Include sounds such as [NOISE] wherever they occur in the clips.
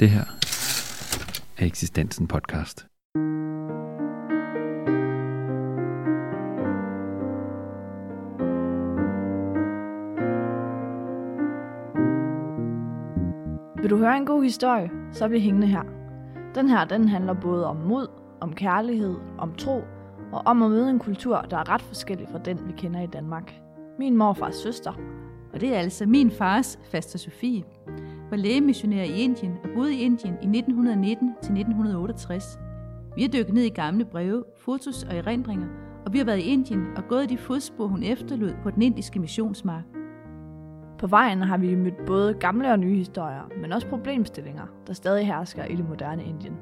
Det her er Eksistensen podcast. Vil du høre en god historie, så bliv hængende her. Den her, den handler både om mod, om kærlighed, om tro og om at møde en kultur, der er ret forskellig fra den, vi kender i Danmark. Min morfars søster. Og det er altså min fars, faster Sofie, var lægemissionær i Indien og boede i Indien i 1919 til 1968. Vi har dykket ned i gamle breve, fotos og erindringer, og vi har været i Indien og gået de fodspor, hun efterlod på den indiske missionsmark. På vejen har vi mødt både gamle og nye historier, men også problemstillinger, der stadig hersker i det moderne Indien.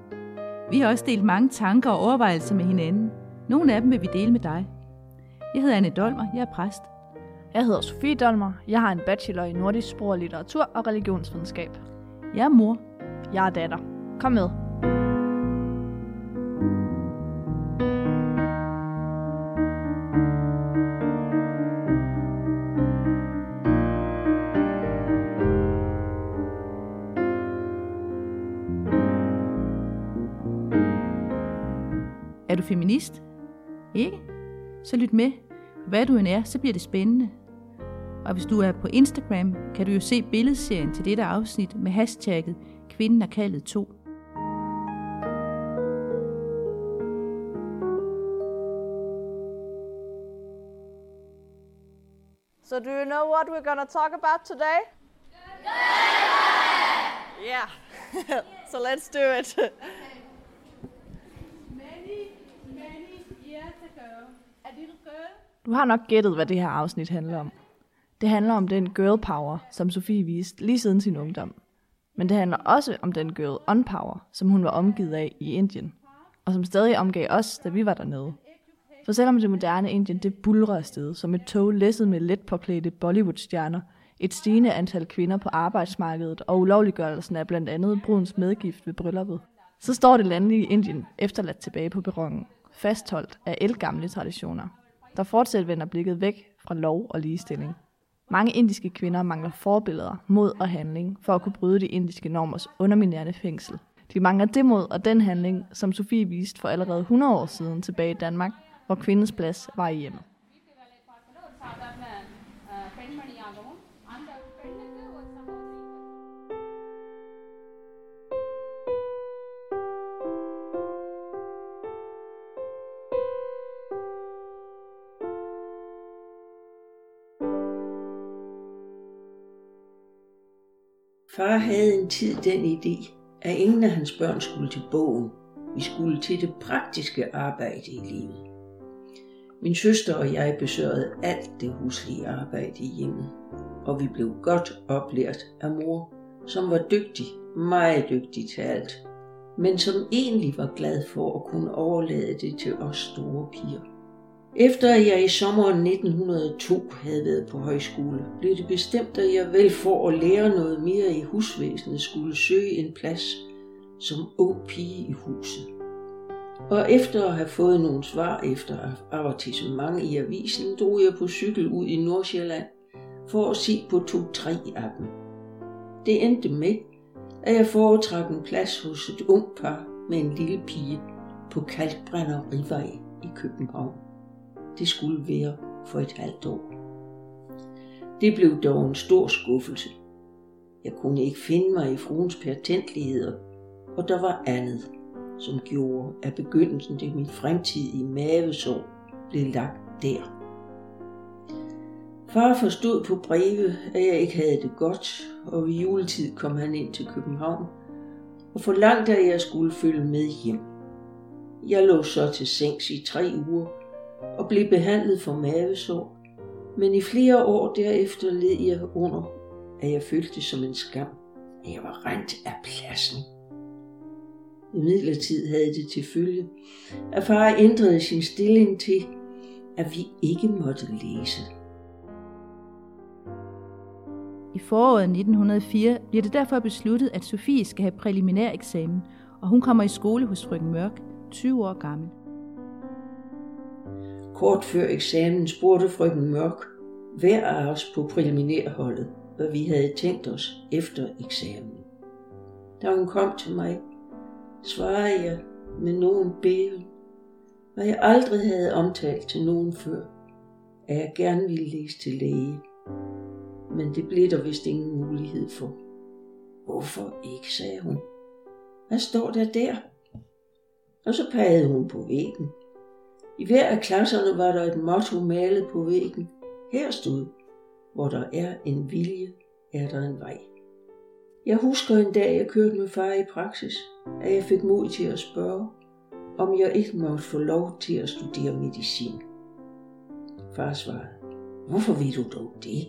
Vi har også delt mange tanker og overvejelser med hinanden. Nogle af dem vil vi dele med dig. Jeg hedder Anne Dolmer, jeg er præst. Jeg hedder Sofie Dolmer. Jeg har en bachelor i nordisk sprog og litteratur og religionsvidenskab. Jeg er mor. Jeg er datter. Kom med. Er du feminist? Ikke? Så lyt med. Hvad du end er, så bliver det spændende. Og hvis du er på Instagram, kan du jo se billedserien til dette afsnit med hashtagget Kvinden er kaldet 2. So do you know what we're going to talk about today? Yeah. [LAUGHS] so let's do it. [LAUGHS] Many, many years ago, a little girl Du har nok gættet, hvad det her afsnit handler om. Det handler om den girl power, som Sofie viste lige siden sin ungdom. Men det handler også om den girl on power, som hun var omgivet af i Indien, og som stadig omgav os, da vi var dernede. For selvom det moderne Indien det bulrer afsted som et tog læsset med let påklædte Bollywood-stjerner, et stigende antal kvinder på arbejdsmarkedet og ulovliggørelsen af blandt andet brudens medgift ved brylluppet, så står det landlige Indien efterladt tilbage på perronen, fastholdt af elgamle traditioner, der fortsat vender blikket væk fra lov og ligestilling. Mange indiske kvinder mangler forbilleder, mod og handling for at kunne bryde de indiske normers underminerende fængsel. De mangler det mod og den handling, som Sofie viste for allerede 100 år siden tilbage i Danmark, hvor kvindens plads var i hjemmet. Far havde en tid den idé, at ingen af hans børn skulle til bogen. Vi skulle til det praktiske arbejde i livet. Min søster og jeg besørgede alt det huslige arbejde i hjemmet, og vi blev godt oplært af mor, som var dygtig, meget dygtig til alt, men som egentlig var glad for at kunne overlade det til os store piger. Efter at jeg i sommeren 1902 havde været på højskole, blev det bestemt, at jeg vel for at lære noget mere i husvæsenet skulle søge en plads som ung pige i huset. Og efter at have fået nogle svar efter avertissement i avisen, drog jeg på cykel ud i Nordsjælland for at se på to-tre af dem. Det endte med, at jeg foretrak en plads hos et ung par med en lille pige på Kalkbrænder Rivej i København. Det skulle være for et halvt år. Det blev dog en stor skuffelse. Jeg kunne ikke finde mig i fruens pertentligheder, og der var andet, som gjorde, at begyndelsen til min fremtidige mavesår blev lagt der. Far forstod på breve, at jeg ikke havde det godt, og ved juletid kom han ind til København og forlangte, at jeg skulle følge med hjem. Jeg lå så til sengs i tre uger og blev behandlet for mavesår, men i flere år derefter led jeg under, at jeg følte det som en skam, at jeg var rent af pladsen. I midlertid havde det til følge, at far ændrede sin stilling til, at vi ikke måtte læse. I foråret 1904 bliver det derfor besluttet, at Sofie skal have præliminær eksamen, og hun kommer i skole hos frøken Mørk, 20 år gammel. Kort før eksamen spurgte frøken Mørk hver af os på preliminærholdet, hvad vi havde tænkt os efter eksamen. Da hun kom til mig, svarede jeg med nogen bæven, hvad jeg aldrig havde omtalt til nogen før, at jeg gerne ville læse til læge. Men det blev der vist ingen mulighed for. Hvorfor ikke, sagde hun. Hvad står der der? Og så pegede hun på væggen. I hver af klasserne var der et motto malet på væggen. Her stod, hvor der er en vilje, er der en vej. Jeg husker en dag, jeg kørte med far i praksis, at jeg fik mod til at spørge, om jeg ikke måtte få lov til at studere medicin. Far svarede, hvorfor vil du dog det?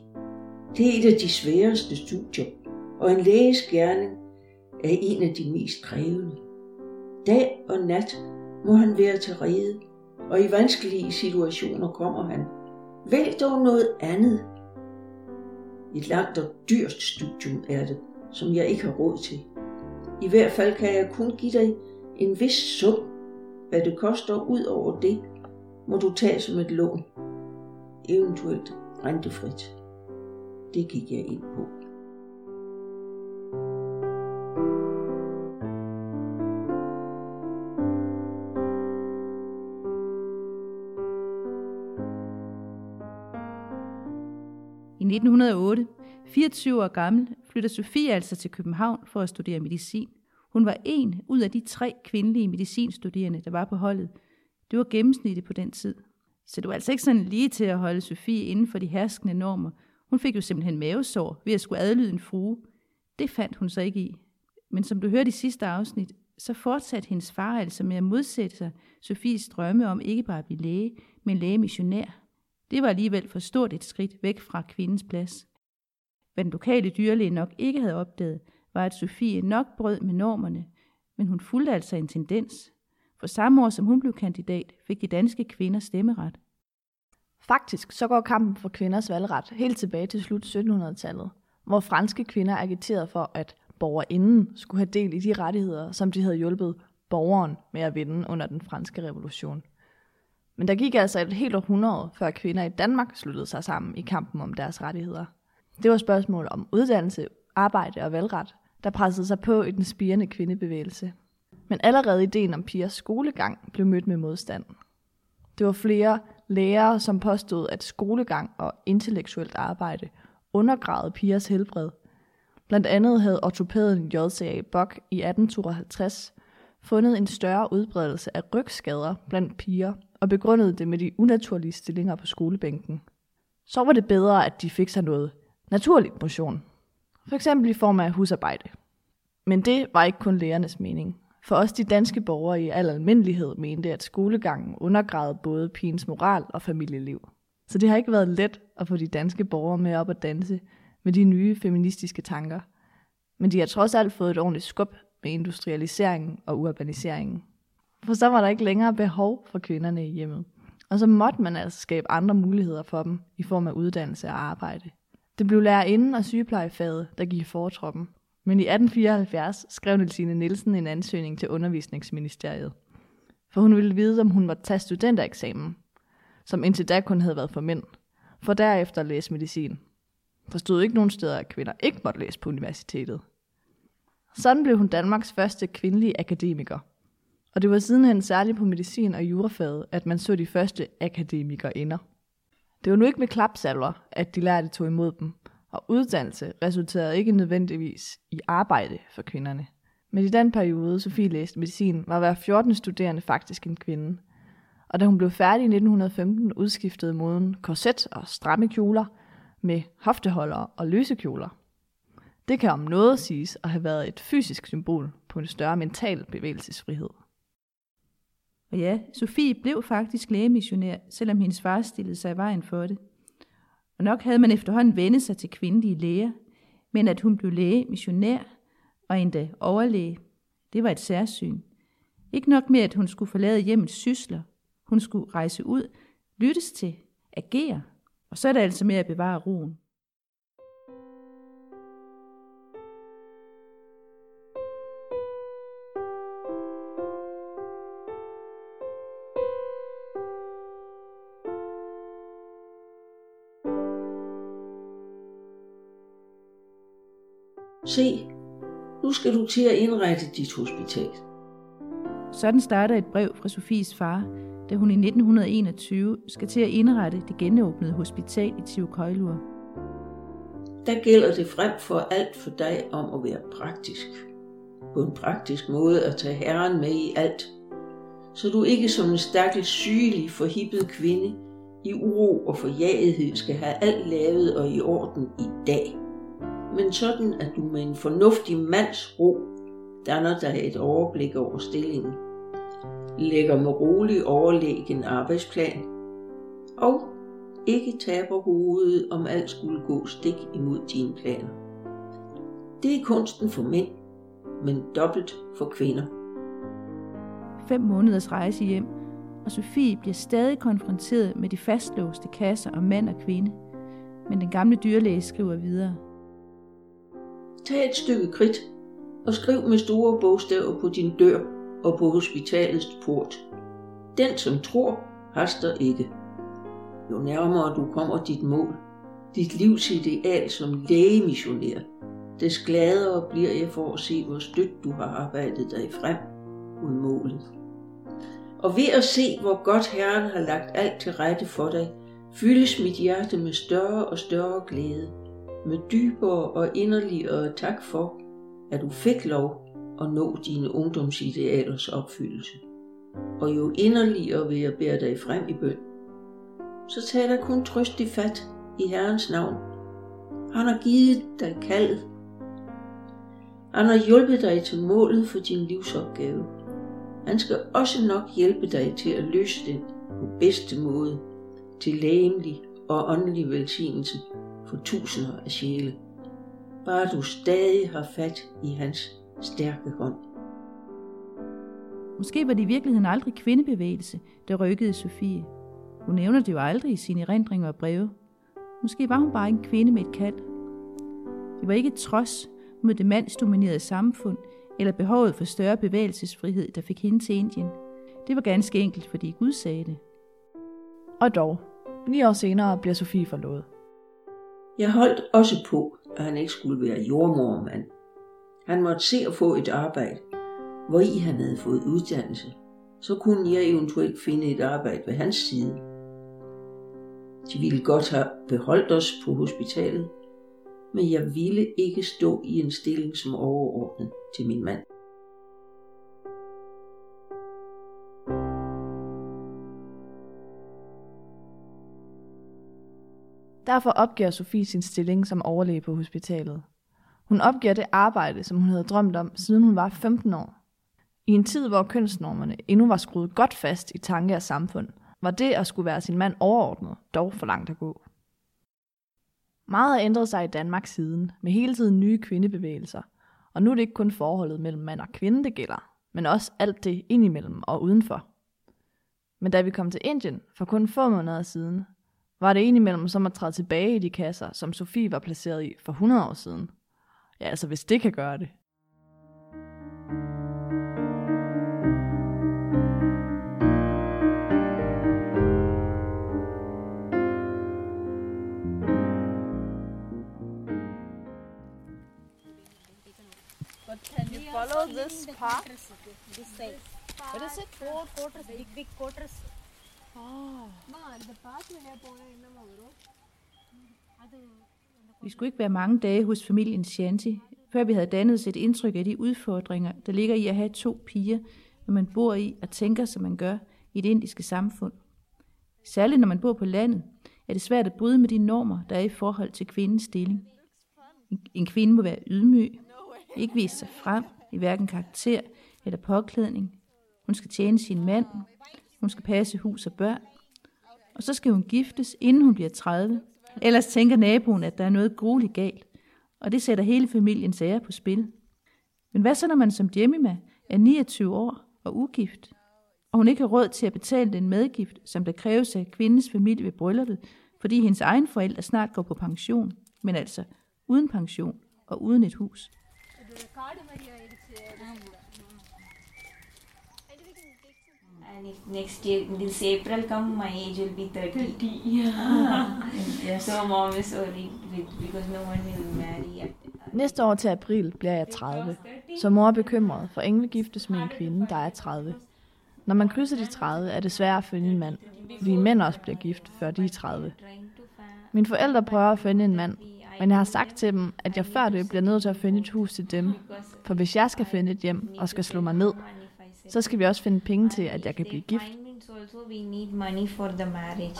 Det er et af de sværeste studier, og en læges gerning er en af de mest krævende. Dag og nat må han være til rede, og i vanskelige situationer kommer han. Vælg dog noget andet. Et langt og dyrt studium er det, som jeg ikke har råd til. I hvert fald kan jeg kun give dig en vis sum. Hvad det koster ud over det, må du tage som et lån. Eventuelt rentefrit. Det gik jeg ind på. 1908, 24 år gammel, flytter Sofie altså til København for at studere medicin. Hun var en ud af de tre kvindelige medicinstuderende, der var på holdet. Det var gennemsnittet på den tid. Så det var altså ikke sådan lige til at holde Sofie inden for de herskende normer. Hun fik jo simpelthen mavesår ved at skulle adlyde en frue. Det fandt hun så ikke i. Men som du hørte i sidste afsnit, så fortsatte hendes far altså med at modsætte sig Sofies drømme om ikke bare at blive læge, men lægemissionær. Det var alligevel for stort et skridt væk fra kvindens plads. Hvad den lokale dyrlæge nok ikke havde opdaget, var, at Sofie nok brød med normerne, men hun fulgte altså en tendens. For samme år som hun blev kandidat, fik de danske kvinder stemmeret. Faktisk så går kampen for kvinders valgret helt tilbage til slut 1700-tallet, hvor franske kvinder agiterede for, at borgerinden skulle have del i de rettigheder, som de havde hjulpet borgeren med at vinde under den franske revolution. Men der gik altså et helt århundrede, før kvinder i Danmark sluttede sig sammen i kampen om deres rettigheder. Det var spørgsmål om uddannelse, arbejde og valgret, der pressede sig på i den spirende kvindebevægelse. Men allerede ideen om pigers skolegang blev mødt med modstand. Det var flere lærere, som påstod, at skolegang og intellektuelt arbejde undergravede pigers helbred. Blandt andet havde ortopæden J.C.A. Bock i 1852 fundet en større udbredelse af rygskader blandt piger og begrundede det med de unaturlige stillinger på skolebænken. Så var det bedre, at de fik sig noget naturlig motion. For eksempel i form af husarbejde. Men det var ikke kun lærernes mening. For os de danske borgere i al almindelighed mente, at skolegangen undergravede både pigens moral og familieliv. Så det har ikke været let at få de danske borgere med op at danse med de nye feministiske tanker. Men de har trods alt fået et ordentligt skub med industrialiseringen og urbaniseringen. For så var der ikke længere behov for kvinderne i hjemmet. Og så måtte man altså skabe andre muligheder for dem i form af uddannelse og arbejde. Det blev lærerinden og sygeplejefaget, der gik i fortroppen. Men i 1874 skrev Nielsine Nielsen en ansøgning til undervisningsministeriet. For hun ville vide, om hun måtte tage studentereksamen, som indtil da kun havde været for mænd, for derefter at læse medicin. Der stod ikke nogen steder, at kvinder ikke måtte læse på universitetet. Sådan blev hun Danmarks første kvindelige akademiker. Og det var sidenhen særligt på medicin og jurafaget, at man så de første akademikere inder. Det var nu ikke med klapsalver, at de lærte tog imod dem, og uddannelse resulterede ikke nødvendigvis i arbejde for kvinderne. Men i den periode, Sofie læste medicin, var hver 14. studerende faktisk en kvinde. Og da hun blev færdig i 1915, udskiftede moden korset og stramme kjoler med hofteholdere og løse kjoler. Det kan om noget siges at have været et fysisk symbol på en større mental bevægelsesfrihed. Og ja, Sofie blev faktisk lægemissionær, selvom hendes far stillede sig i vejen for det. Og nok havde man efterhånden vendt sig til kvindelige læger, men at hun blev lægemissionær og endda overlæge, det var et særsyn. Ikke nok med, at hun skulle forlade hjemmets sysler. Hun skulle rejse ud, lyttes til, agere, og så er det altså med at bevare roen. Se, Nu skal du til at indrette dit hospital. Sådan starter et brev fra Sofies far, da hun i 1921 skal til at indrette det genåbnede hospital i Tivkøjlur. Der gælder det frem for alt for dig om at være praktisk. På en praktisk måde at tage herren med i alt. Så du ikke som en stakkels sygelig, forhippet kvinde i uro og forjagethed skal have alt lavet og i orden i dag. Men sådan at du med en fornuftig mands ro danner dig et overblik over stillingen. Lægger med rolig overlæg en arbejdsplan og ikke taber hovedet, om alt skulle gå stik imod dine planer. Det er kunsten for mænd, men dobbelt for kvinder. Fem måneders rejse hjem, og Sofie bliver stadig konfronteret med de fastlåste kasser om mand og kvinde. Men den gamle dyrlæge skriver videre. Tag et stykke kridt og skriv med store bogstaver på din dør og på hospitalets port. Den, som tror, haster ikke. Jo nærmere du kommer dit mål, dit livs ideal som lægemissionær, des gladere bliver jeg for at se, hvor stødt du har arbejdet dig frem mod målet. Og ved at se, hvor godt Herren har lagt alt til rette for dig, fyldes mit hjerte med større og større glæde, med dybere og inderligere tak for, at du fik lov at nå dine ungdomsidealers opfyldelse. Og jo inderligere vil jeg bære dig frem i bøn. Så tag dig kun trøstig fat i Herrens navn. Han har givet dig kaldet. Han har hjulpet dig til målet for din livsopgave. Han skal også nok hjælpe dig til at løse den på bedste måde, til lægemlig og åndelig velsignelse for tusinder af sjæle. Bare du stadig har fat i hans stærke hånd. Måske var det i virkeligheden aldrig kvindebevægelse, der rykkede Sofie. Hun nævner det jo aldrig i sine erindringer og breve. Måske var hun bare en kvinde med et kald. Det var ikke et trods mod det mandsdominerede samfund eller behovet for større bevægelsesfrihed, der fik hende til Indien. Det var ganske enkelt, fordi Gud sagde det. Og dog, ni år senere bliver Sofie forlovet. Jeg holdt også på, at han ikke skulle være jordmormand. Han måtte se at få et arbejde, hvor i han havde fået uddannelse. Så kunne jeg eventuelt finde et arbejde ved hans side. De ville godt have beholdt os på hospitalet, men jeg ville ikke stå i en stilling som overordnet til min mand. Derfor opgiver Sofie sin stilling som overlæge på hospitalet. Hun opgiver det arbejde, som hun havde drømt om, siden hun var 15 år. I en tid, hvor kønsnormerne endnu var skruet godt fast i tanke af samfund, var det at skulle være sin mand overordnet dog for langt at gå. Meget har ændret sig i Danmark siden, med hele tiden nye kvindebevægelser, og nu er det ikke kun forholdet mellem mand og kvinde, det gælder, men også alt det indimellem og udenfor. Men da vi kom til Indien for kun få måneder siden, var det indimellem som at træde tilbage i de kasser, som Sofie var placeret i for 100 år siden. Ja, altså hvis det kan gøre det. Follow this path? This side. What is it? Four quarters, big, big quarters. Vi skulle ikke være mange dage hos familien Shanti, før vi havde dannet os et indtryk af de udfordringer, der ligger i at have to piger, når man bor i og tænker, som man gør i det indiske samfund. Særligt når man bor på landet, er det svært at bryde med de normer, der er i forhold til kvindens stilling. En- En kvinde må være ydmyg, ikke vise sig frem i hverken karakter eller påklædning. Hun skal tjene sin mand, hun skal passe hus og børn, og så skal hun giftes, inden hun bliver 30. Ellers tænker naboen, at der er noget grueligt galt, og det sætter hele familiens ære på spil. Men hvad så, når man som Jemima er 29 år og ugift, og hun ikke har råd til at betale den medgift, som der kræves af kvindens familie ved brylluppet, fordi hendes egen forældre snart går på pension, men altså uden pension og uden et hus. And if next year, this April come, my age will be 30. Yeah. So mom is worried because no one will marry Næste år til april bliver jeg 30, så mor er bekymret, for ingen vil giftes med en kvinde, der er 30. Når man krydser de 30, er det svært at finde en mand, fordi mænd også bliver gift, før de er 30. Mine forældre prøver at finde en mand, men jeg har sagt til dem, at jeg før det bliver nødt til at finde et hus til dem, for hvis jeg skal finde et hjem og skal slå mig ned, så skal vi også finde penge til, at jeg kan blive gift. Also, we need money for the marriage.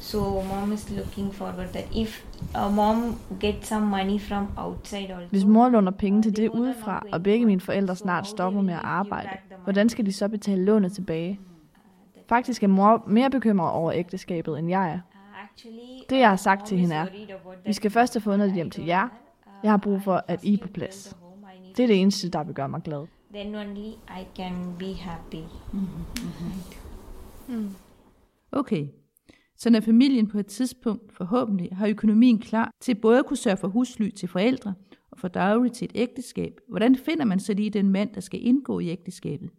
So mom is looking forward that if a mom gets some money from outside also. Hvis mor låner penge til det udefra, og begge mine forældre snart stopper med at arbejde, hvordan skal de så betale lånet tilbage? Faktisk er mor mere bekymret over ægteskabet, end jeg er. Det jeg har sagt til hende er, vi skal først have fundet et hjem til jer. Jeg har brug for, at I er på plads. Det er det eneste, der vil gøre mig glad. Then only I can be happy. Okay, så når familien på et tidspunkt forhåbentlig har økonomien klar til både at kunne sørge for husly til forældre og for dowry til et ægteskab, hvordan finder man så lige den mand, der skal indgå i ægteskabet?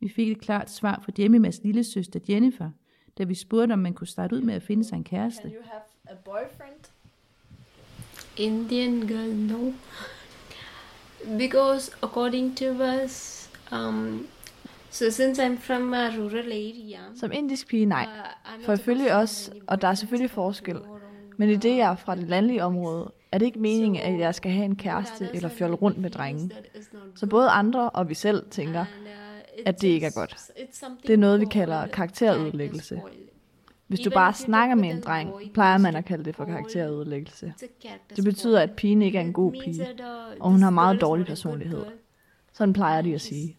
Vi fik et klart svar fra Jemimas lille søster Jennifer, da vi spurgte, om man kunne starte ud med at finde sig en kæreste. you have a boyfriend? Indian girl, no. Because according to us, um, so since I'm from a rural area, Som indisk pige, nej. uh, For ifølge os, og der er selvfølgelig or forskel, men i det uh, jeg er fra det landlige område, er det ikke meningen, at jeg skal have en kæreste eller fjolle rundt med drenge. Så både andre og vi selv tænker, at det ikke er godt. Det er noget, vi kalder karakterødelæggelse. Hvis du bare snakker med en dreng, plejer man at kalde det for karakterødelæggelse. Det betyder, at pigen ikke er en god pige, og hun har meget dårlig personlighed. Sådan plejer de at sige.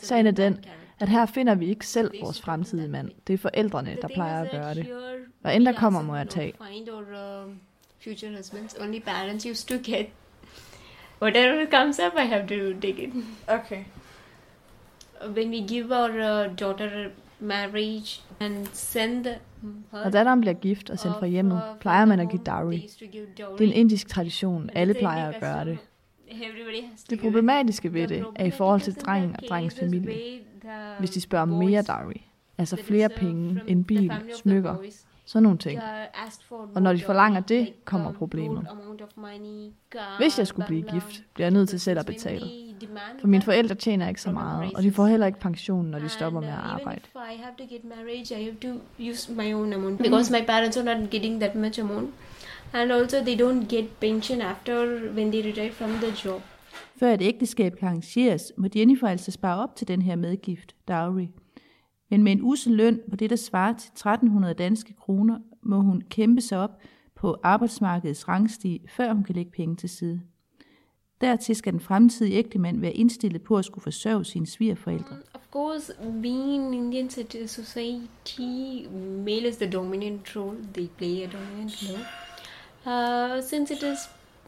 Sagen er den, at her finder vi ikke selv vores fremtidige mand. Det er forældrene, der plejer at gøre det. Hvad end der kommer, må jeg tage. Um, future husbands. Only parents used to get whatever comes up. I have to take it. Okay. When we give our uh, daughter marriage and send Når datteren bliver gift og sendt fra hjemmet, plejer man at give dowry. Det er en indisk tradition. Alle plejer at gøre det. Det problematiske ved det er i forhold til drengen og drengens familie. Hvis de spørger om mere dowry, altså flere uh, penge, en bil, smykker, sådan nogle ting. Og når de forlanger det, kommer problemet. Hvis jeg skulle blive gift, bliver jeg nødt til selv at betale. For mine forældre tjener ikke så meget, og de får heller ikke pension, når de stopper med at uh, arbejde. I have to get married, I have to use my own amount because my parents are not getting that much amount, and also they don't get pension after when they retire from the job. Før et ægteskab kan arrangeres, må Jennifer altså spare op til den her medgift, dowry. Men med en usel løn på det, der svarer til 1300 danske kroner, må hun kæmpe sig op på arbejdsmarkedets rangstige, før hun kan lægge penge til side. Dertil skal den fremtidige ægtemand være indstillet på at skulle forsørge sine svigerforældre. Of course, being in Indian society, male is the dominant role. They play a dominant role. Uh, since it is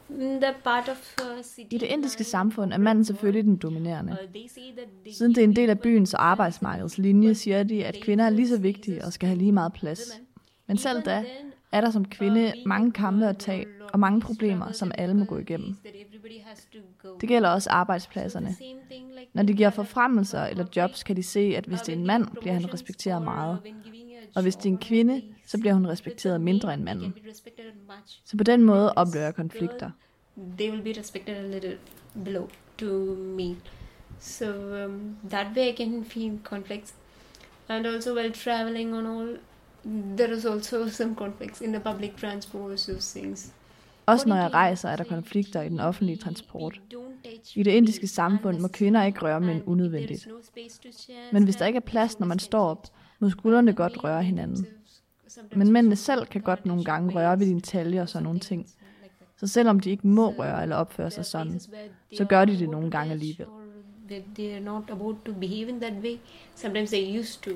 mm, the part of uh, city. I det indiske samfund er manden selvfølgelig den dominerende. Uh, Siden det er en del af byens og arbejdsmarkedets linje, siger de, at kvinder er lige så vigtige og skal have lige meget plads. Men selv da er der som kvinde mange kampe at tage og mange problemer, som alle må gå igennem. Det gælder også arbejdspladserne. Når de giver forfremmelser eller jobs, kan de se, at hvis det er en mand, bliver han respekteret meget. Og hvis det er en kvinde, så bliver hun respekteret mindre end manden. Så på den måde oplever jeg konflikter. They will be respected a little below to me. So um, that way I can feel conflicts. And also while traveling on all, there is also some conflicts in the public transport, those things. Også når jeg rejser, er der konflikter i den offentlige transport. I det indiske samfund må kvinder ikke røre mænd unødvendigt. Men hvis der ikke er plads, når man står op, må skuldrene godt røre hinanden. Men mændene selv kan godt nogle gange røre ved din talje og sådan nogle ting. Så selvom de ikke må røre eller opføre sig sådan, så gør de det nogle gange alligevel. They are not about to behave in that way. Sometimes they used to.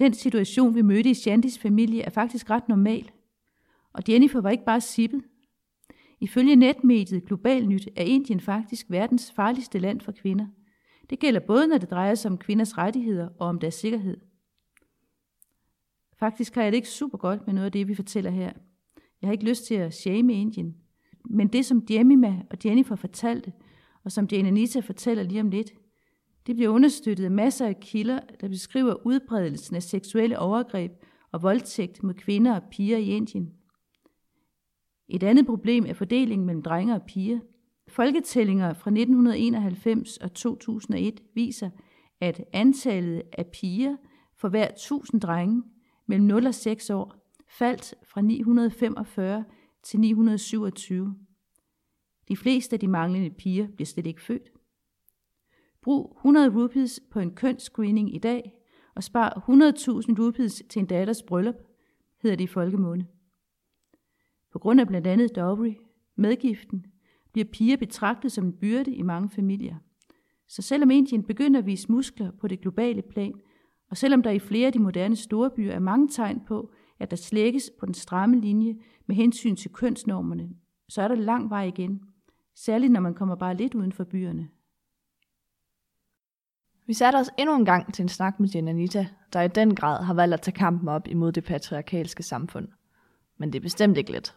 Den situation, vi mødte i Shandis familie, er faktisk ret normal. Og Jennifer var ikke bare sippet. Ifølge netmediet Global Nyt er Indien faktisk verdens farligste land for kvinder. Det gælder både, når det drejer sig om kvinders rettigheder og om deres sikkerhed. Faktisk har jeg det ikke super godt med noget af det, vi fortæller her. Jeg har ikke lyst til at shame Indien. Men det, som Jemima og Jennifer fortalte, og som Jane Anita fortæller lige om lidt, det bliver understøttet af masser af kilder, der beskriver udbredelsen af seksuelle overgreb og voldtægt mod kvinder og piger i Indien. Et andet problem er fordelingen mellem drenge og piger. Folketællinger fra 1991 og 2001 viser, at antallet af piger for hver 1000 drenge mellem 0 og 6 år faldt fra 945 til 927. De fleste af de manglende piger bliver slet ikke født. Brug 100 rupees på en kønsscreening i dag, og spar 100.000 rupees til en datters bryllup, hedder det i folkemåne. På grund af blandt andet dowry, medgiften, bliver piger betragtet som en byrde i mange familier. Så selvom Indien begynder at vise muskler på det globale plan, og selvom der i flere af de moderne storbyer er mange tegn på, at der slækkes på den stramme linje med hensyn til kønsnormerne, så er der lang vej igen, særligt når man kommer bare lidt uden for byerne. Vi satte os endnu en gang til en snak med Jananita, der i den grad har valgt at tage kampen op imod det patriarkalske samfund. Men det er bestemt ikke let.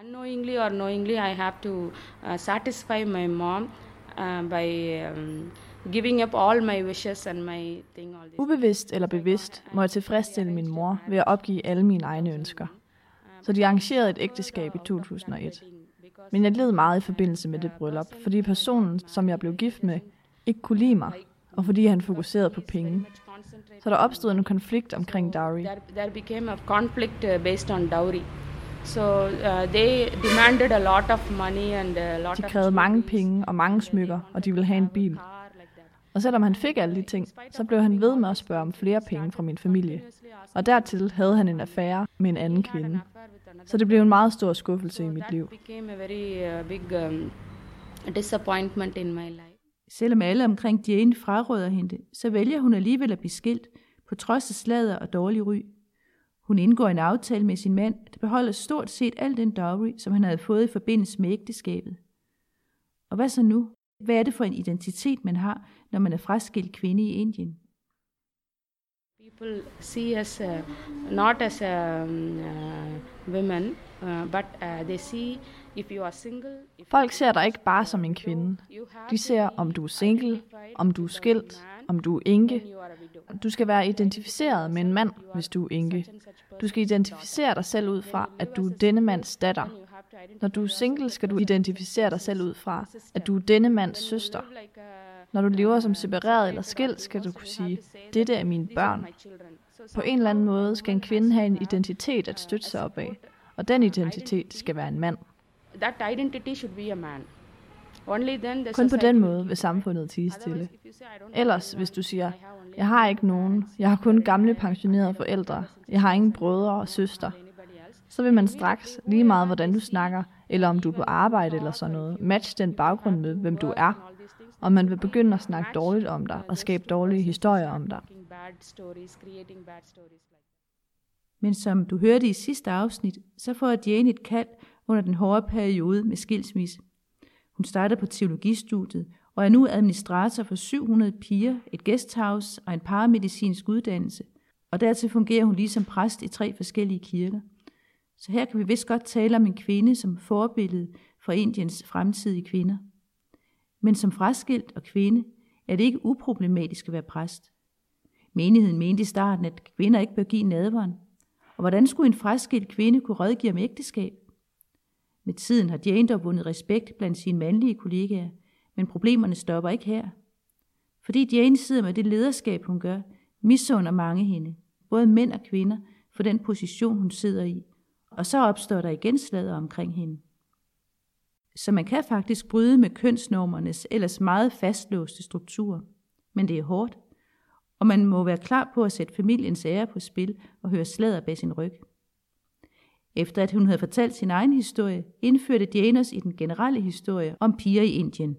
Unknowingly or knowingly, I have to uh, satisfy my mom uh, by um, giving up all my wishes and my thing. All this. Ubevidst eller bevidst må jeg tilfredsstille min mor ved at opgive alle mine egne ønsker. Så de arrangerede et ægteskab i 2001. Men jeg led meget i forbindelse med det bryllup, fordi personen, som jeg blev gift med, ikke kunne lide mig, og fordi han fokuserede på penge. Så der opstod en konflikt omkring dowry. There, became a conflict uh, based on dowry. So uh, they demanded a lot of money and a lot De krævede mange penge og mange smykker, og de ville have en bil. Og selvom han fik alle de ting, så blev han ved med at spørge om flere penge fra min familie. Og dertil havde han en affære med en anden kvinde. Så det blev en meget stor skuffelse i mit liv. Uh, um, disappointment in my life. Selvom alle omkring Jane fraråder hende, så vælger hun alligevel at blive skilt, på trods af sladder og dårlig ry. Hun indgår en aftale med sin mand, der beholder stort set al den dowry, som han havde fået i forbindelse med ægteskabet. Og hvad så nu? Hvad er det for en identitet, man har, når man er fraskilt kvinde i Indien? People see us uh, not as a um, uh, women, uh, but uh, they see Folk ser dig ikke bare som en kvinde. De ser, om du er single, om du er skilt, om du er enke. Du skal være identificeret med en mand, hvis du er enke. Du skal identificere dig selv ud fra, at du er denne mands datter. Når du er single, skal du identificere dig selv ud fra, at du er denne mands søster. uh, Når du lever som separeret eller skilt, skal du kunne sige, dette er mine børn. På en eller anden måde skal en kvinde have en identitet at støtte sig op af, og den identitet skal være en mand. That identity should be a man. Only then the Kun på den måde vil samfundet tige stille. Ellers, hvis du siger, jeg har ikke nogen, jeg har kun gamle pensionerede forældre, jeg har ingen brødre og søster, så vil man straks, lige meget hvordan du snakker, eller om du er på arbejde eller sådan noget, matche den baggrund med, hvem du er, og man vil begynde at snakke dårligt om dig og skabe dårlige historier om dig. Men som du hørte i sidste afsnit, så får Jane et kald under den hårde periode med skilsmisse. Hun startede på teologistudiet og er nu administrator for 700 piger, et guesthouse og en paramedicinsk uddannelse. Og dertil fungerer hun ligesom præst i tre forskellige kirker. Så her kan vi vist godt tale om en kvinde som forbillede for Indiens fremtidige kvinder. Men som fraskilt og kvinde er det ikke uproblematisk at være præst. Menigheden mente i starten, at kvinder ikke bør give nadveren. Og hvordan skulle en fraskilt kvinde kunne rådgive om ægteskab? Med tiden har Jane dog vundet respekt blandt sine mandlige kollegaer, men problemerne stopper ikke her. Fordi Jane sidder med det lederskab, hun gør, misunder mange hende, både mænd og kvinder, for den position, hun sidder i. Og så opstår der igen slader omkring hende. Så man kan faktisk bryde med kønsnormernes ellers meget fastlåste struktur. Men det er hårdt, og man må være klar på at sætte familiens ære på spil og høre slader bag sin ryg. Efter at hun havde fortalt sin egen historie, indførte Jane os i den generelle historie om piger i Indien.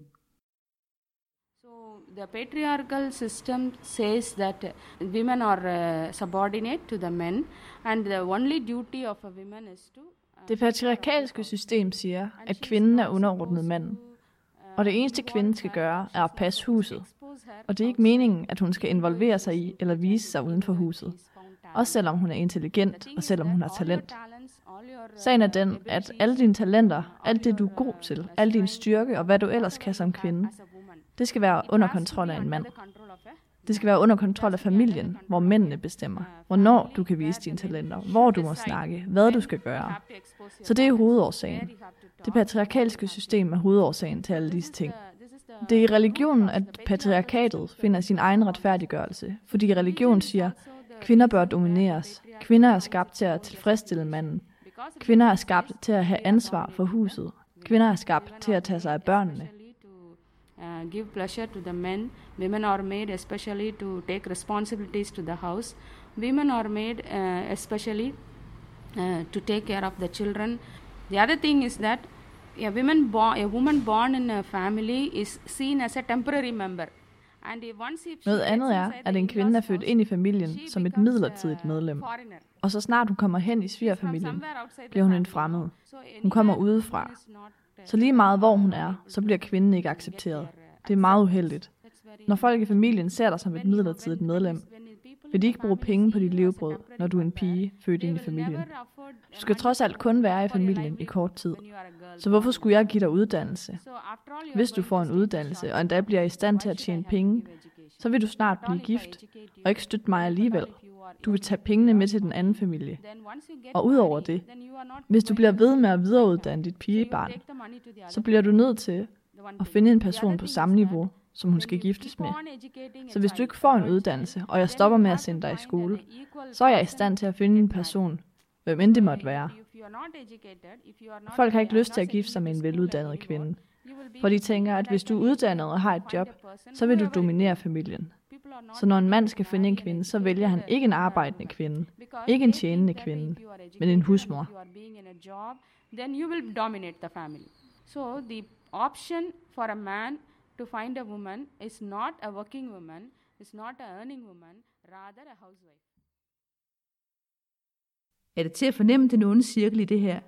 So the patriarchal system says that uh, women are uh, subordinate to the men, and the only duty of a woman is to. uh, Det patriarkalske system siger, at kvinden er underordnet manden, og det eneste kvinden skal gøre er at passe huset. Og det er ikke meningen, at hun skal involvere sig i eller vise sig uden for huset. Også selvom hun er intelligent og selvom hun har talent. Sagen er den, at alle dine talenter, alt det du er god til, al din styrke og hvad du ellers kan som kvinde, det skal være under kontrol af en mand. Det skal være under kontrol af familien, hvor mændene bestemmer, hvornår du kan vise dine talenter, hvor du må snakke, hvad du skal gøre. Så det er hovedårsagen. Det patriarkalske system er hovedårsagen til alle disse ting. Det er i religionen, at patriarkatet finder sin egen retfærdiggørelse, fordi religion siger, kvinder bør domineres, kvinder er skabt til at tilfredsstille manden, kvinder er skabt til at have ansvar for huset, kvinder er skabt til at tage sig af børnene. Uh, give pleasure to the men. Women are made especially to take responsibilities to the house. Women are made uh, especially uh, to take care of the children. The other thing is that a woman born, a woman born in a family is seen as a temporary member. Noget andet er, at en kvinde er født ind i familien som et midlertidigt medlem. Og så snart hun kommer hen i svigerfamilien, bliver hun en fremmed. Hun kommer udefra. uh, Så lige meget hvor hun er, så bliver kvinden ikke accepteret. Det er meget uheldigt. Når folk i familien ser dig som et midlertidigt medlem, vil de ikke bruge penge på dit levebrød, når du er en pige født ind i familien. Du skal trods alt kun være i familien i kort tid. Så hvorfor skulle jeg give dig uddannelse? Hvis du får en uddannelse, og endda bliver i stand til at tjene penge, så vil du snart blive gift, og ikke støtte mig alligevel. Du vil tage pengene med til den anden familie. Og udover det, hvis du bliver ved med at videreuddanne dit pigebarn, så bliver du nødt til at finde en person på samme niveau, som hun skal giftes med. Så hvis du ikke får en uddannelse, og jeg stopper med at sende dig i skole, så er jeg i stand til at finde en person, hvem end det måtte være. Folk har ikke lyst til at gifte sig med en veluddannet kvinde, for de tænker, at hvis du er uddannet og har et job, så vil du dominere familien. Så når en mand skal finde en kvinde, så vælger han ikke en arbejdende kvinde, ikke en tjenende kvinde, men en husmor. Then you will dominate the family. So the option for a man to find a woman is not a working woman, is not a earning woman, rather a housewife. Er det til at fornemme den onde cirkel i det her?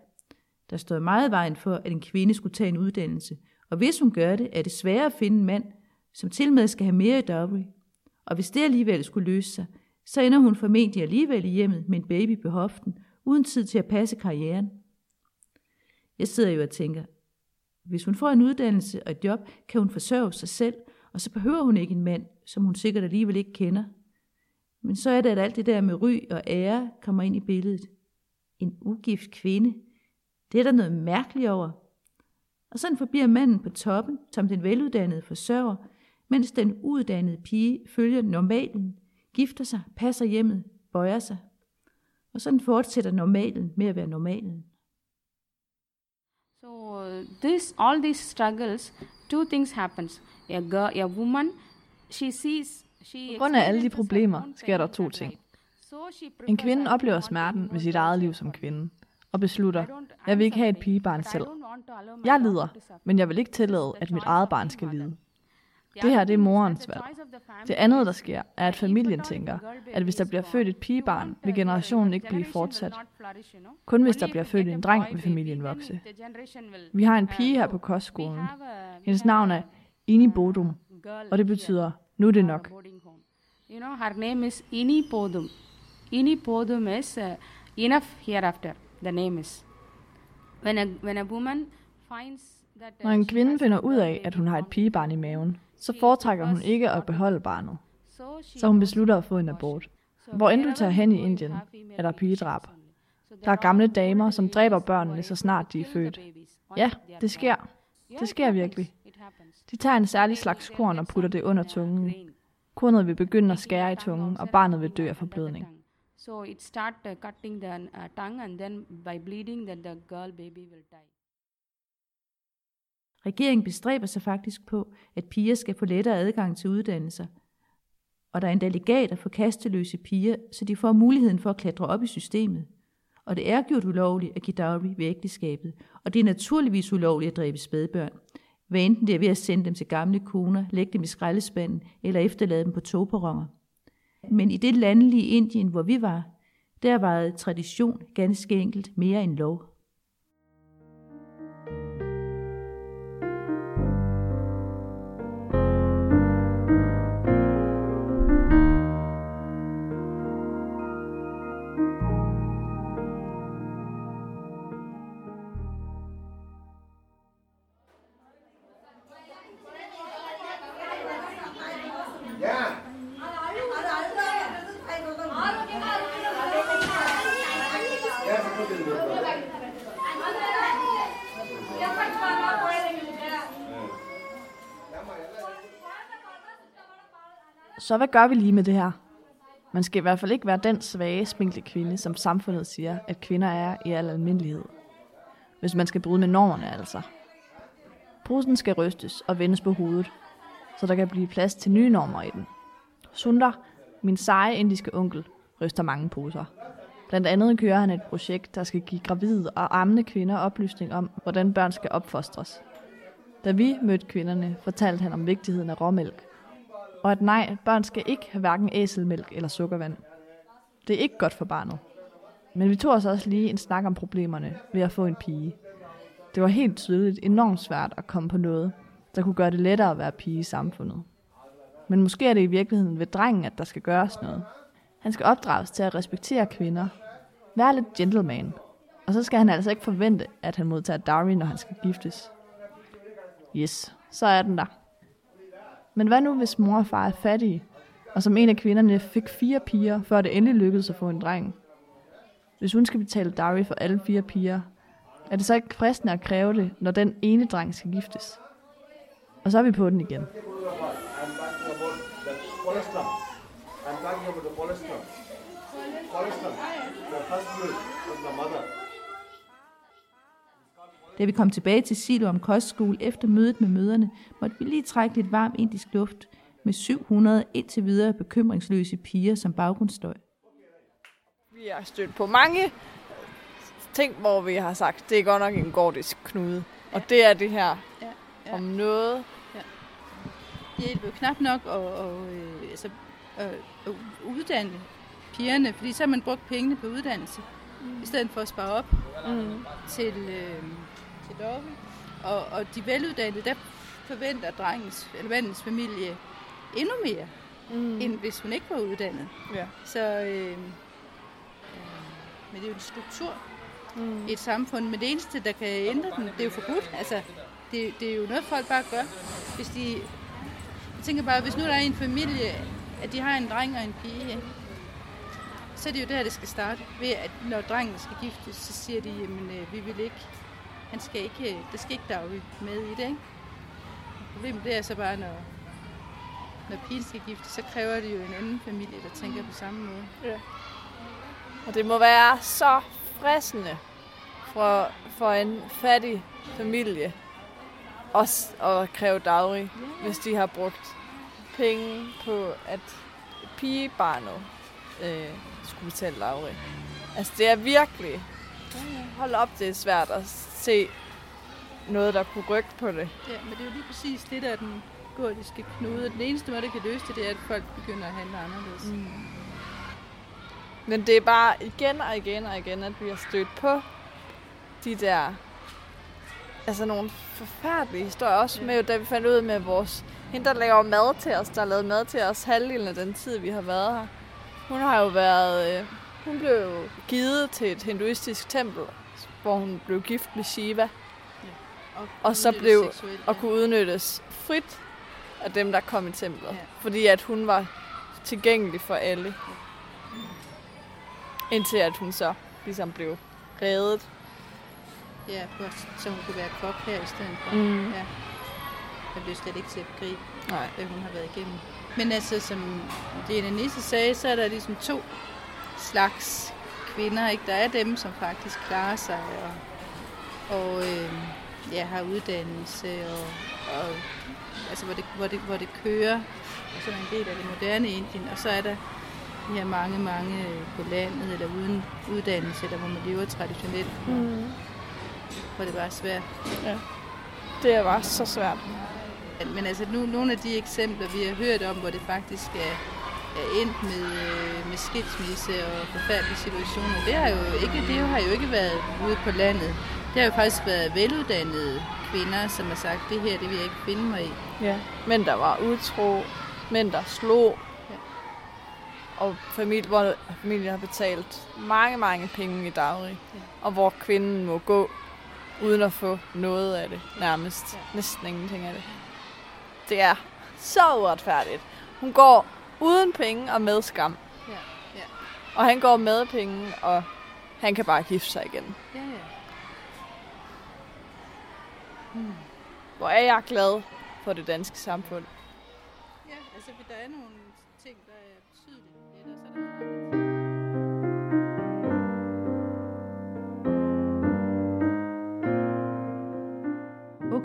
Der står meget vejen for, at en kvinde skulle tage en uddannelse, og hvis hun gør det, er det sværere at finde en mand, som til med skal have mere i dowry. Og hvis det alligevel skulle løse sig, så ender hun formentlig alligevel i hjemmet med en baby på hoften, uden tid til at passe karrieren. Jeg sidder jo og tænker, hvis hun får en uddannelse og et job, kan hun forsørge sig selv, og så behøver hun ikke en mand, som hun sikkert alligevel ikke kender. Men så er det, at alt det der med ry og ære kommer ind i billedet. En ugift kvinde. Det er der noget mærkeligt over. Og sådan forbliver manden på toppen, som den veluddannede forsørger, mens den uddannede pige følger normalen, gifter sig, passer hjemmet, bøjer sig. Og sådan fortsætter normalen med at være normalen. So this all these struggles, two things happens. A girl, a woman, she sees she På grund af alle de problemer sker der to ting. En kvinde oplever smerten ved sit eget liv som kvinde, og beslutter, jeg vil ikke have et pigebarn selv. Jeg lider, men jeg vil ikke tillade, at mit eget barn skal lide. Det her, det er morens valg. Det andet, der sker, er, at familien tænker, at hvis der bliver født et pigebarn, vil generationen ikke blive fortsat. Kun hvis der bliver født en dreng, vil familien vokse. Vi har en pige her på kostskolen. Hendes navn er Ini Bodum, og det betyder, nu er det nok. You know, her name is Ini Podum. Ini Podum is uh, enough hereafter. The name is. When a when a woman finds uh, Når en kvinde finder ud af, at hun har et pigebarn i maven, så foretrækker hun ikke at beholde barnet. Så hun beslutter at få en abort. Hvor end du tager hen i Indien, er der pigedrab. Der er gamle damer, som dræber børnene, så snart de er født. Ja, det sker. Det sker virkelig. De tager en særlig slags korn og putter det under tungen. Kornet vil begynde at skære i tungen, og barnet vil dø af forblødning. So it start uh, cutting the uh, tongue and then by bleeding then the girl baby will die. Regeringen bestræber sig faktisk på, at piger skal få lettere adgang til uddannelser. Og der er endda legater for kasteløse piger, så de får muligheden for at klatre op i systemet. Og det er gjort ulovligt at give dowry ved ægteskabet, og det er naturligvis ulovligt at dræbe spædbørn. Hvad enten det er ved at sende dem til gamle koner, lægge dem i skraldespanden eller efterlade dem på togperroner. Men i det landlige Indien, hvor vi var, der var tradition ganske enkelt mere end lov. Så hvad gør vi lige med det her? Man skal i hvert fald ikke være den svage, spinkle kvinde, som samfundet siger, at kvinder er i al almindelighed. Hvis man skal bryde med normerne altså. Brusen skal rystes og vendes på hovedet, så der kan blive plads til nye normer i den. Sundar, min seje indiske onkel, ryster mange poser. Blandt andet kører han et projekt, der skal give gravide og ammende kvinder oplysning om, hvordan børn skal opfostres. Da vi mødte kvinderne, fortalte han om vigtigheden af råmælk, og at nej, børn skal ikke have hverken æselmælk eller sukkervand. Det er ikke godt for barnet. Men vi tog os også lige en snak om problemerne ved at få en pige. Det var helt tydeligt enormt svært at komme på noget, der kunne gøre det lettere at være pige i samfundet. Men måske er det i virkeligheden ved drengen, at der skal gøres noget. Han skal opdrages til at respektere kvinder. Være lidt gentleman. Og så skal han altså ikke forvente, at han modtager dowry, når han skal giftes. Yes, så er den der. Men hvad nu, hvis mor og far er fattige, og som en af kvinderne fik fire piger, før det endelig lykkedes at få en dreng? Hvis hun skal betale dowry for alle fire piger, er det så ikke fristende at kræve det, når den ene dreng skal giftes? Og så er vi på den igen. I'm talking about the colostrum. I'm the colostrum. The first milk of the mother. Da vi kom tilbage til Silo om kostskole efter mødet med møderne, måtte vi lige trække lidt varm indisk luft med 700 indtil videre bekymringsløse piger som baggrundsstøj. Vi har stødt på mange ting, hvor vi har sagt, det er godt nok en gordisk knude. Og det er det her Ja, ja. om noget. Det hjælper jo knap nok at, og, øh, altså, at, at uddanne pigerne, fordi så har man brugt pengene på uddannelse, mm. i stedet for at spare op Mm. til, øh, til Dorte. Og, og de veluddannede, der forventer drengens, eller mandens familie endnu mere, Mm. end hvis hun ikke var uddannet. Ja. Så, øh, øh, men det er jo en struktur Mm. i et samfund, men det eneste, der kan ændre den, det er jo forbudt. Altså, det, det er jo noget, folk bare gør. Hvis de, jeg tænker bare, hvis nu der er en familie, at de har en dreng og en pige, så er det jo der, det skal starte. Ved at når drengen skal giftes, så siger de, jamen øh, vi vil ikke, han skal ikke, øh, der skal ikke daglig med i det, ikke? Problemet det er så bare, når, når pigen skal giftes, så kræver det jo en anden familie, der tænker på samme måde. Og det må være så fristende for, for en fattig familie også at kræve dowry, ja. hvis de har brugt penge på, at pigebarnet øh, skulle betale dowry. Altså det er virkelig, hold op, det er svært at se noget, der kunne rykke på det. Ja, men det er jo lige præcis det, der er den gordiske knude. Den eneste måde, der kan løse det, det er, at folk begynder at handle anderledes. Mm. Men det er bare igen og igen og igen, at vi har stødt på de der, altså nogle forfærdelige historier. Også med, da vi fandt ud med vores, hende der laver mad til os, der har lavet mad til os halvdelen af den tid, vi har været her. Hun har jo været, øh, hun blev jo givet til et hinduistisk tempel, hvor hun blev gift med Shiva. Og så udnyttes blev seksuelt, og ja. kunne udnyttes frit af dem, der kom i templet. Ja. Fordi at hun var tilgængelig for alle. Indtil at hun så ligesom blev reddet. Ja, så hun kunne være kok her i stedet for. Mm. Ja. Jeg blev slet ikke til at begribe, Nej. hvad hun har været igennem. Men altså, som Diana Nisse sagde, så er der ligesom to slags kvinder. Ikke? Der er dem, som faktisk klarer sig og, og øh, ja, har uddannelse, og, og altså, hvor, det, hvor, det, hvor det kører, og er en del af det moderne Indien. Og så er der de her mange, mange på landet, eller uden uddannelse, eller hvor man lever traditionelt, Mm. hvor det bare er svært. Ja. Det er bare så svært. Men altså nu, nogle af de eksempler, vi har hørt om, hvor det faktisk er, er endt med, øh, med skilsmisse og forfærdelige situationer, det har, jo ikke, det har jo ikke været ude på landet. Det har jo faktisk været veluddannede kvinder, som har sagt, det her, det vil jeg ikke finde mig i. Ja. Mænd, der var utro. Mænd, der slog. Ja. Og familie, hvor familien har betalt mange, mange penge i daglig. Ja. Og hvor kvinden må gå uden at få noget af det. Nærmest. Ja. Næsten ingenting af det. Det er så uretfærdigt. Hun går uden penge og med skam. Ja, ja. Og han går med penge, og han kan bare gifte sig igen. Ja, ja. Hvor er jeg glad for det danske samfund. Ja, altså der er nogle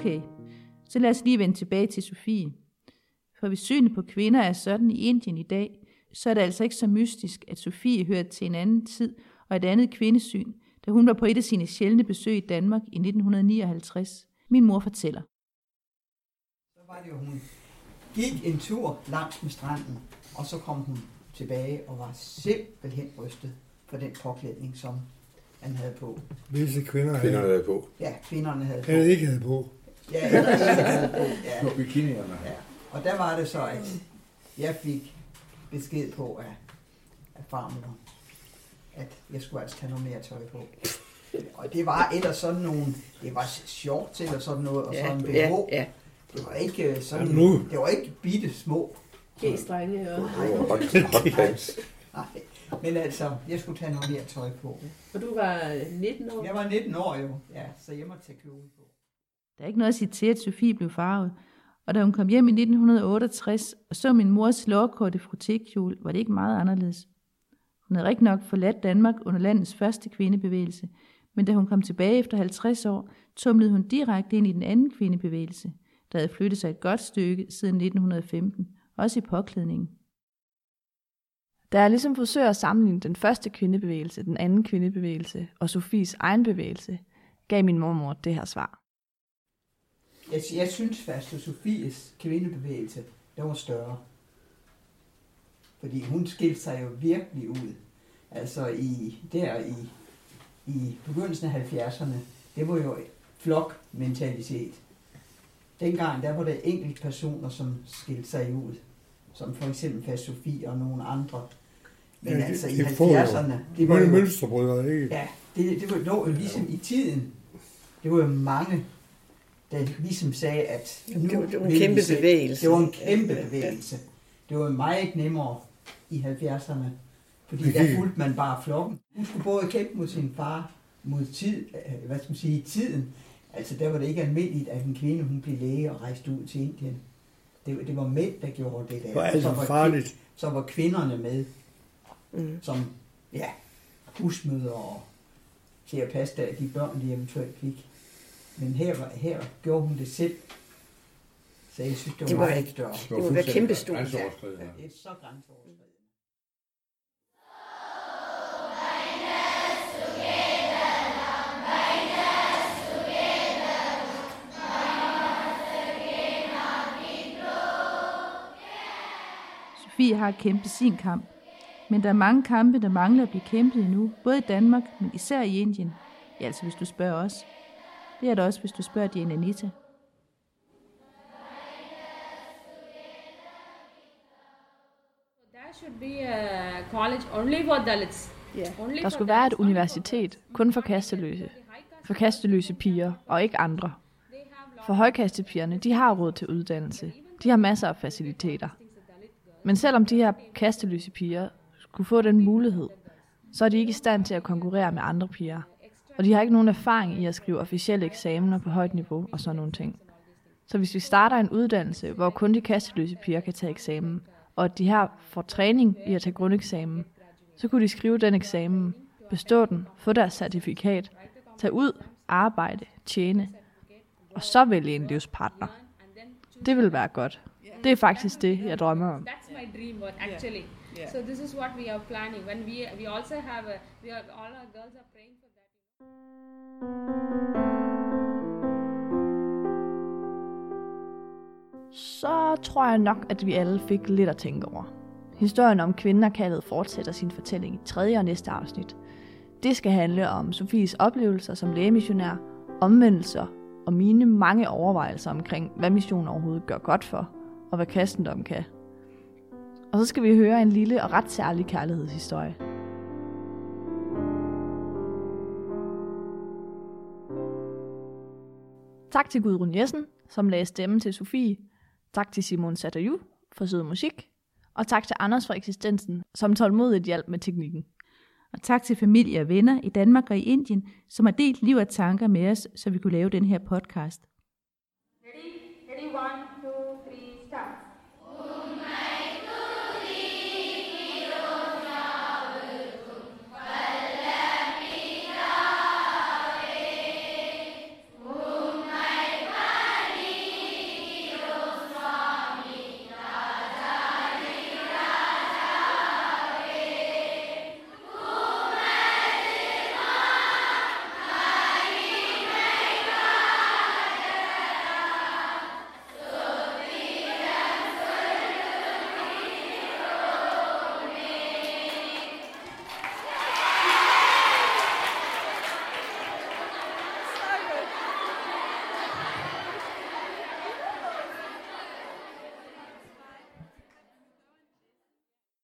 Okay, så lad os lige vende tilbage til Sofie. For hvis synet på kvinder er sådan i Indien i dag, så er det altså ikke så mystisk, at Sofie hørte til en anden tid og et andet kvindesyn, da hun var på et af sine sjældne besøg i Danmark i 1959. Min mor fortæller. Så var det jo, hun gik en tur langs med stranden, og så kom hun tilbage og var simpelthen rystet for den påklædning, som han havde på. Hvilke kvinder havde, Kvinderne havde på. Ja, kvinderne havde på. eller ikke havde på. Ja, eller ikke havde på. Ja. På bikinierne. Ja. Og der var det så, at jeg fik besked på af, af farmor, at jeg skulle altså tage noget mere tøj på. Og det var ellers sådan nogle, det var shorts eller sådan noget, og sådan en BH. ja, ja. Det var ikke øh, sådan, Ja, nu. det var ikke bitte små. G-strenge og... Hot, hot pants. Nej, men altså, jeg skulle tage noget mere tøj på. Og du var 19 år? Jeg var 19 år jo, ja, så jeg måtte tage kjole på. Der er ikke noget at sige til, at Sofie blev farvet. Og da hun kom hjem i 1968 og så min mors lårkorte frutekjole, var det ikke meget anderledes. Hun havde rigtig nok forladt Danmark under landets første kvindebevægelse, men da hun kom tilbage efter 50 år, tumlede hun direkte ind i den anden kvindebevægelse, der havde flyttet sig et godt stykke siden 1915, også i påklædningen. Da jeg ligesom forsøger at sammenligne den første kvindebevægelse, den anden kvindebevægelse og Sofies egen bevægelse, gav min mormor det her svar. Jeg, jeg synes at Sofies kvindebevægelse, den var større. Fordi hun skilte sig jo virkelig ud. Altså i, der i, i begyndelsen af 70'erne, det var jo flokmentalitet. Dengang, der var der enkelte personer, som skilte sig ud. Som for eksempel Fast Sofie og nogle andre. Men Ja, altså i det jo 70'erne, det var jo, mønsterbrydere, ikke? Ja, det, det var lå jo ligesom i tiden. Det var jo mange, der ligesom sagde, at nu Det var- det var en kæmpe se- bevægelse. Det var en kæmpe Ja, bevægelse. Det var meget nemmere i 70'erne, fordi der fulgte man bare flokken. Hun skulle både kæmpe mod sin far, mod tid, øh, hvad skal man sige, tiden. Altså der var det ikke almindeligt, at en kvinde hun blev læge og rejste ud til Indien. Det, det var mænd, der gjorde det der. Det var altså Så var farligt. kvi- Så var kvinderne med Mm. som ja, husmøder og til at passe der, de børn, de eventuelt fik. Men her, var- her gjorde hun det selv. Så jeg synes, det var, Det var- meget større. det må være kæmpestort. Grænseoverskridende. Det er så grænseoverskridende. Sofie har kæmpet sin kamp, men der er mange kampe, der mangler at blive kæmpet endnu, både i Danmark, men især i Indien. Ja, altså hvis du spørger os. Det er der også, hvis du spørger Diana Anita. Should be a college only for Dalits. Ja. Only Der skulle være et universitet, kun for kasteløse. For kasteløse piger, og ikke andre. For højkastepigerne, de har råd til uddannelse. De har masser af faciliteter. Men selvom de her kasteløse piger skulle få den mulighed, så er de ikke i stand til at konkurrere med andre piger. Og de har ikke nogen erfaring i at skrive officielle eksamener på højt niveau og sådan nogle ting. Så hvis vi starter en uddannelse, hvor kun de kasteløse piger kan tage eksamen, og at de her får træning i at tage grundeksamen, så kunne de skrive den eksamen, bestå den, få deres certifikat, tage ud, arbejde, tjene, og så vælge en livspartner. Det vil være godt. Det er faktisk det, jeg drømmer om. That's my dream what actually. So this is what we are planning. When we we also have a, we are all our girls are praying. Så tror jeg nok, at vi alle fik lidt at tænke over. Historien om kvinden og kaldet fortsætter sin fortælling i tredje og næste afsnit. Det skal handle om Sofies oplevelser som lægemissionær, omvendelser og mine mange overvejelser omkring, hvad missionen overhovedet gør godt for, og hvad kristendommen kan. Og så skal vi høre en lille og ret særlig kærlighedshistorie. Tak til Gudrun Jessen, som lagde stemme til Sofie. Tak til Simon Satterju for sød musik. Og tak til Anders for eksistensen, som tålmodigt hjalp med teknikken. Og tak til familie og venner i Danmark og i Indien, som har delt liv og tanker med os, så vi kunne lave den her podcast. Ready? Ready? One,